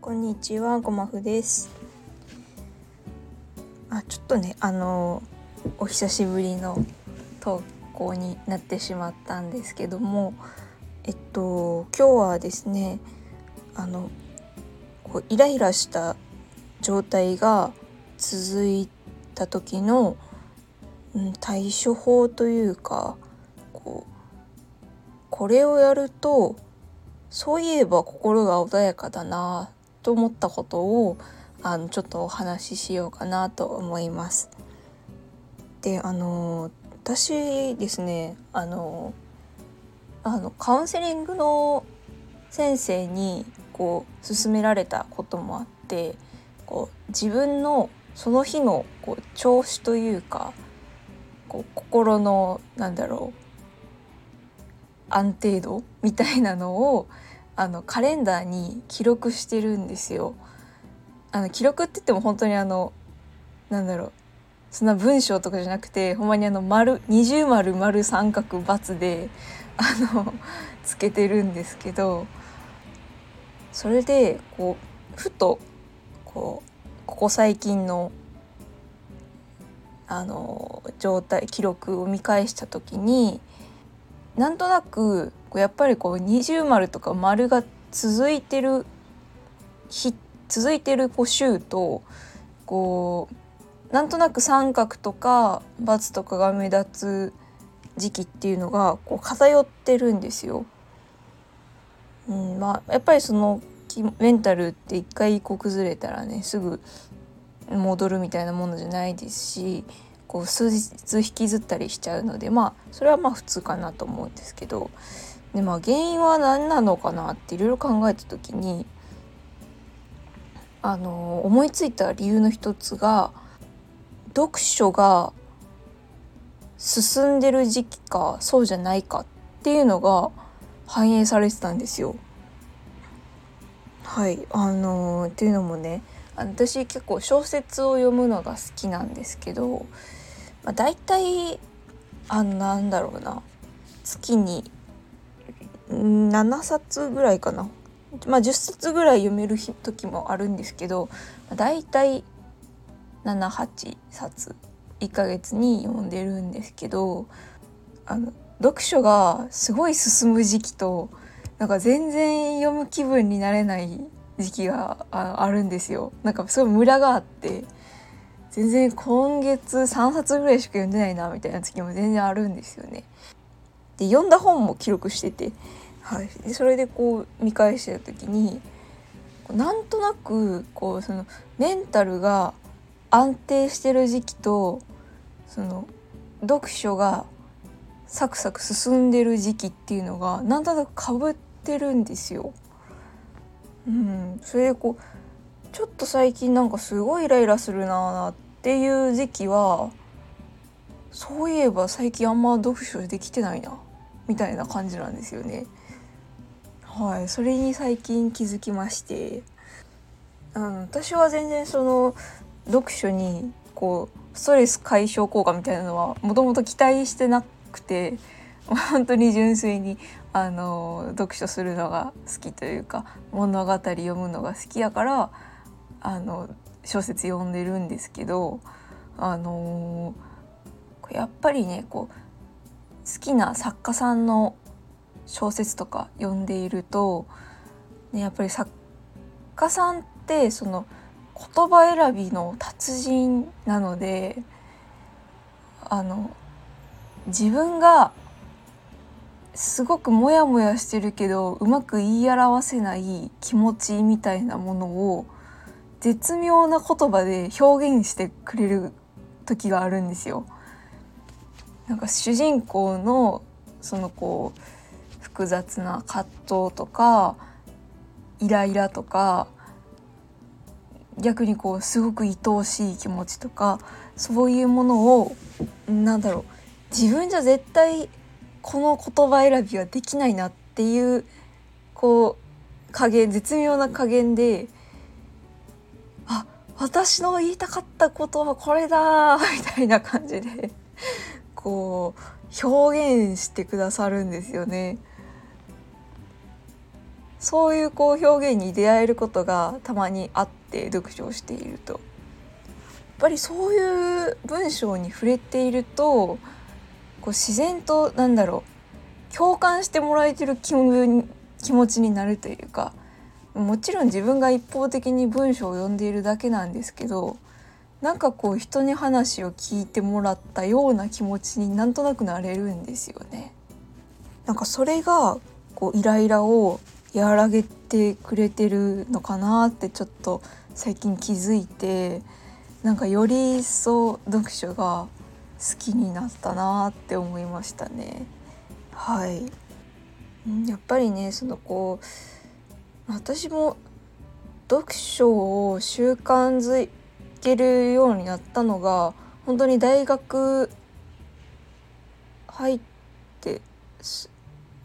こんにちは、ごまふです。あ、ちょっとね、あのお久しぶりの投稿になってしまったんですけども、えっと今日はですね、あのこうイライラした状態が続いた時の、対処法というか、こうこれをやるとそういえば心が穏やかだなと思ったことをあのちょっとお話ししようかなと思います。であの私ですねあのあのカウンセリングの先生にこう勧められたこともあってこう自分のその日のこう調子というかこう心のなんだろう安定度みたいなのをあのカレンダーに記録してるんですよ。あの記録って言っても本当にあのなんだろうそんな文章とかじゃなくてほんまにあの丸二重丸丸三角×であのつけてるんですけどそれでこうふとこうここ最近のあの状態記録を見返した時になんとなくやっぱりこう二重丸とか丸が続いてる日続いてるこう週とこうなんとなく三角とか×とかが目立つ時期っていうのがこう偏ってるんですよ。うん、まあやっぱりそのメンタルって一回こう崩れたらねすぐ戻るみたいなものじゃないですしこう数日引きずったりしちゃうのでまあそれはまあ普通かなと思うんですけどでまあ原因は何なのかなっていろいろ考えた時にあの思いついた理由の一つが読書が進んでる時期かそうじゃないかっていうのが反映されてたんですよ。はいあのっていうのもね私結構小説を読むのが好きなんですけど、まあ、大体あのなんだろうな。月に7冊ぐらいかな、まあ、10冊ぐらい読める時もあるんですけど、まあ、大体78冊。1ヶ月に読んでるんですけどあの読書がすごい進む時期となんか全然読む気分になれない時期がああるんですよ。なんかすごいムラがあって。全然今月3冊ぐらいしか読んでないなみたいな月も全然あるんですよね。で読んだ本も記録してて、はい、でそれでこう見返してた時になんとなくこうそのメンタルが安定してる時期とその読書がサクサク進んでる時期っていうのがなんとなくかぶってるんですよ。うん、それでこうちょっと最近なんかすごいイライラするなってっていう時期はそういえば最近あんま読書できてないなみたいな感じなんですよね。はい、それに最近気づきましてあの私は全然その読書にこうストレス解消効果みたいなのはもともと期待してなくて本当に純粋にあの読書するのが好きというか物語読むのが好きやからあの小説読んでるんですけどあのやっぱりねこう好きな作家さんの小説とか読んでいると、ね、やっぱり作家さんってその言葉選びの達人なのであの自分がすごくモヤモヤしてるけどうまく言い表せない気持ちみたいなものを絶妙な言葉で表現してくれる時があるんですよ。なんか主人公のそのこう複雑な葛藤とかイライラとか逆にこうすごく愛おしい気持ちとかそういうものをなんだろう自分じゃ絶対この言葉選びはできないなっていうこう加減絶妙な加減で私の言いたかったことはこれだ みたいな感じでこう表現してくださるんですよね。そういうこう表現に出会えることがたまにあって読書をしているとやっぱりそういう文章に触れているとこう自然となんだろう共感してもらえてる気分気持ちになるというかもちろん自分が一方的に文章を読んでいるだけなんですけどなんかこう人に話を聞いてもらったような気持ちになんとなくなれるんですよね。なんかそれがこうイライラを和らげてくれてるのかなってちょっと最近気づいてなんかより一層読書が好きになったなって思いましたね。はいやっぱりねそのこう私も読書を習慣づけるようになったのが本当に大学入って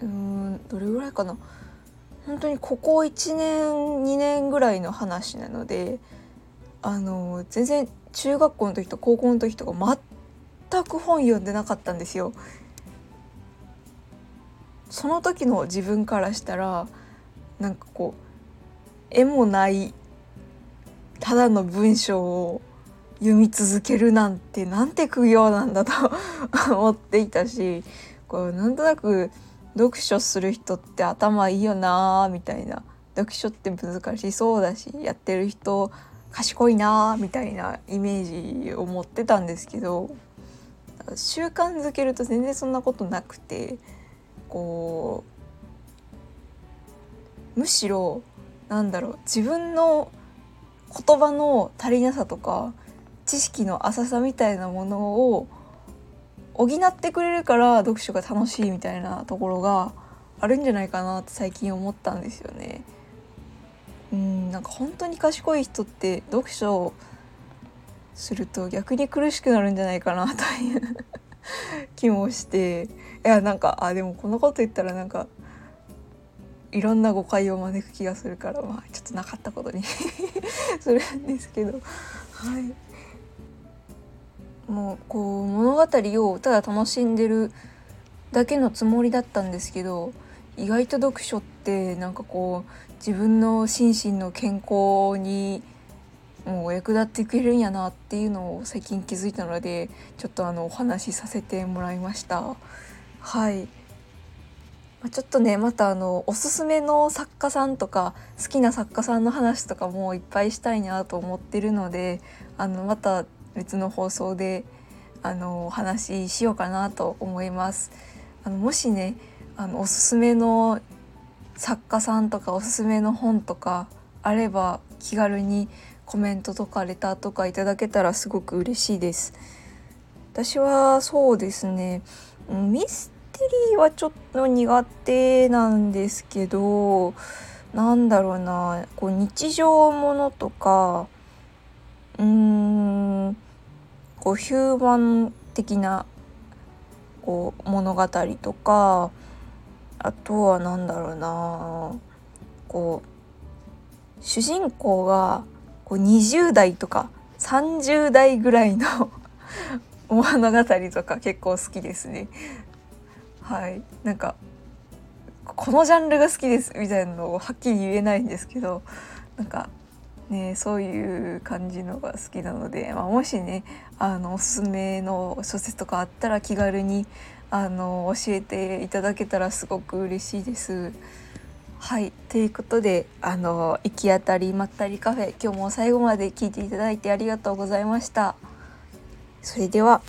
うんどれぐらいかな本当にここ1年2年ぐらいの話なのであの全然中学校の時と高校の時とか全く本読んでなかったんですよ。その時の自分からしたらなんかこう絵もないただの文章を読み続けるなんてなんて苦行なんだと 思っていたしこうなんとなく読書する人って頭いいよなーみたいな。読書って難しそうだしやってる人賢いなーみたいなイメージを持ってたんですけど習慣づけると全然そんなことなくてこうむしろなんだろう自分の言葉の足りなさとか知識の浅さみたいなものを補ってくれるから読書が楽しいみたいなところがあるんじゃないかなって最近思ったんですよね。うんなんか本当に賢い人って読書をすると逆に苦しくなるんじゃないかなという 気もしていやなんかあでもこのこと言ったらなんかいろんな誤解を招く気がするからまあちょっとなかったことに するんですけどはい。もうこう物語をただ楽しんでるだけのつもりだったんですけど意外と読書ってなんかこう自分の心身の健康にもう役立ってくれるんやなっていうのを最近気づいたのでちょっとあのお話しさせてもらいました。はいちょっとねまたあのおすすめの作家さんとか好きな作家さんの話とかもいっぱいしたいなと思ってるのであのまた別の放送であのお話ししようかなと思います。あのもしねあのおすすめの作家さんとかおすすめの本とかあれば気軽にコメントとかレターとかいただけたらすごく嬉しいです。私はそうですねミステリーはちょっと苦手なんですけどなんだろうなこう日常ものとかうーんこうヒューマン的なこう物語とかあとは何だろうなこう主人公がこう20代とか30代ぐらいの 物語とか結構好きですね。はいなんかこのジャンルが好きですみたいなのをはっきり言えないんですけどなんかね、そういう感じのが好きなので、まあ、もしねあのおすすめの小説とかあったら気軽にあの教えていただけたらすごく嬉しいです。はいということであの行き当たりまったりカフェ今日も最後まで聞いていただいてありがとうございました。それでは。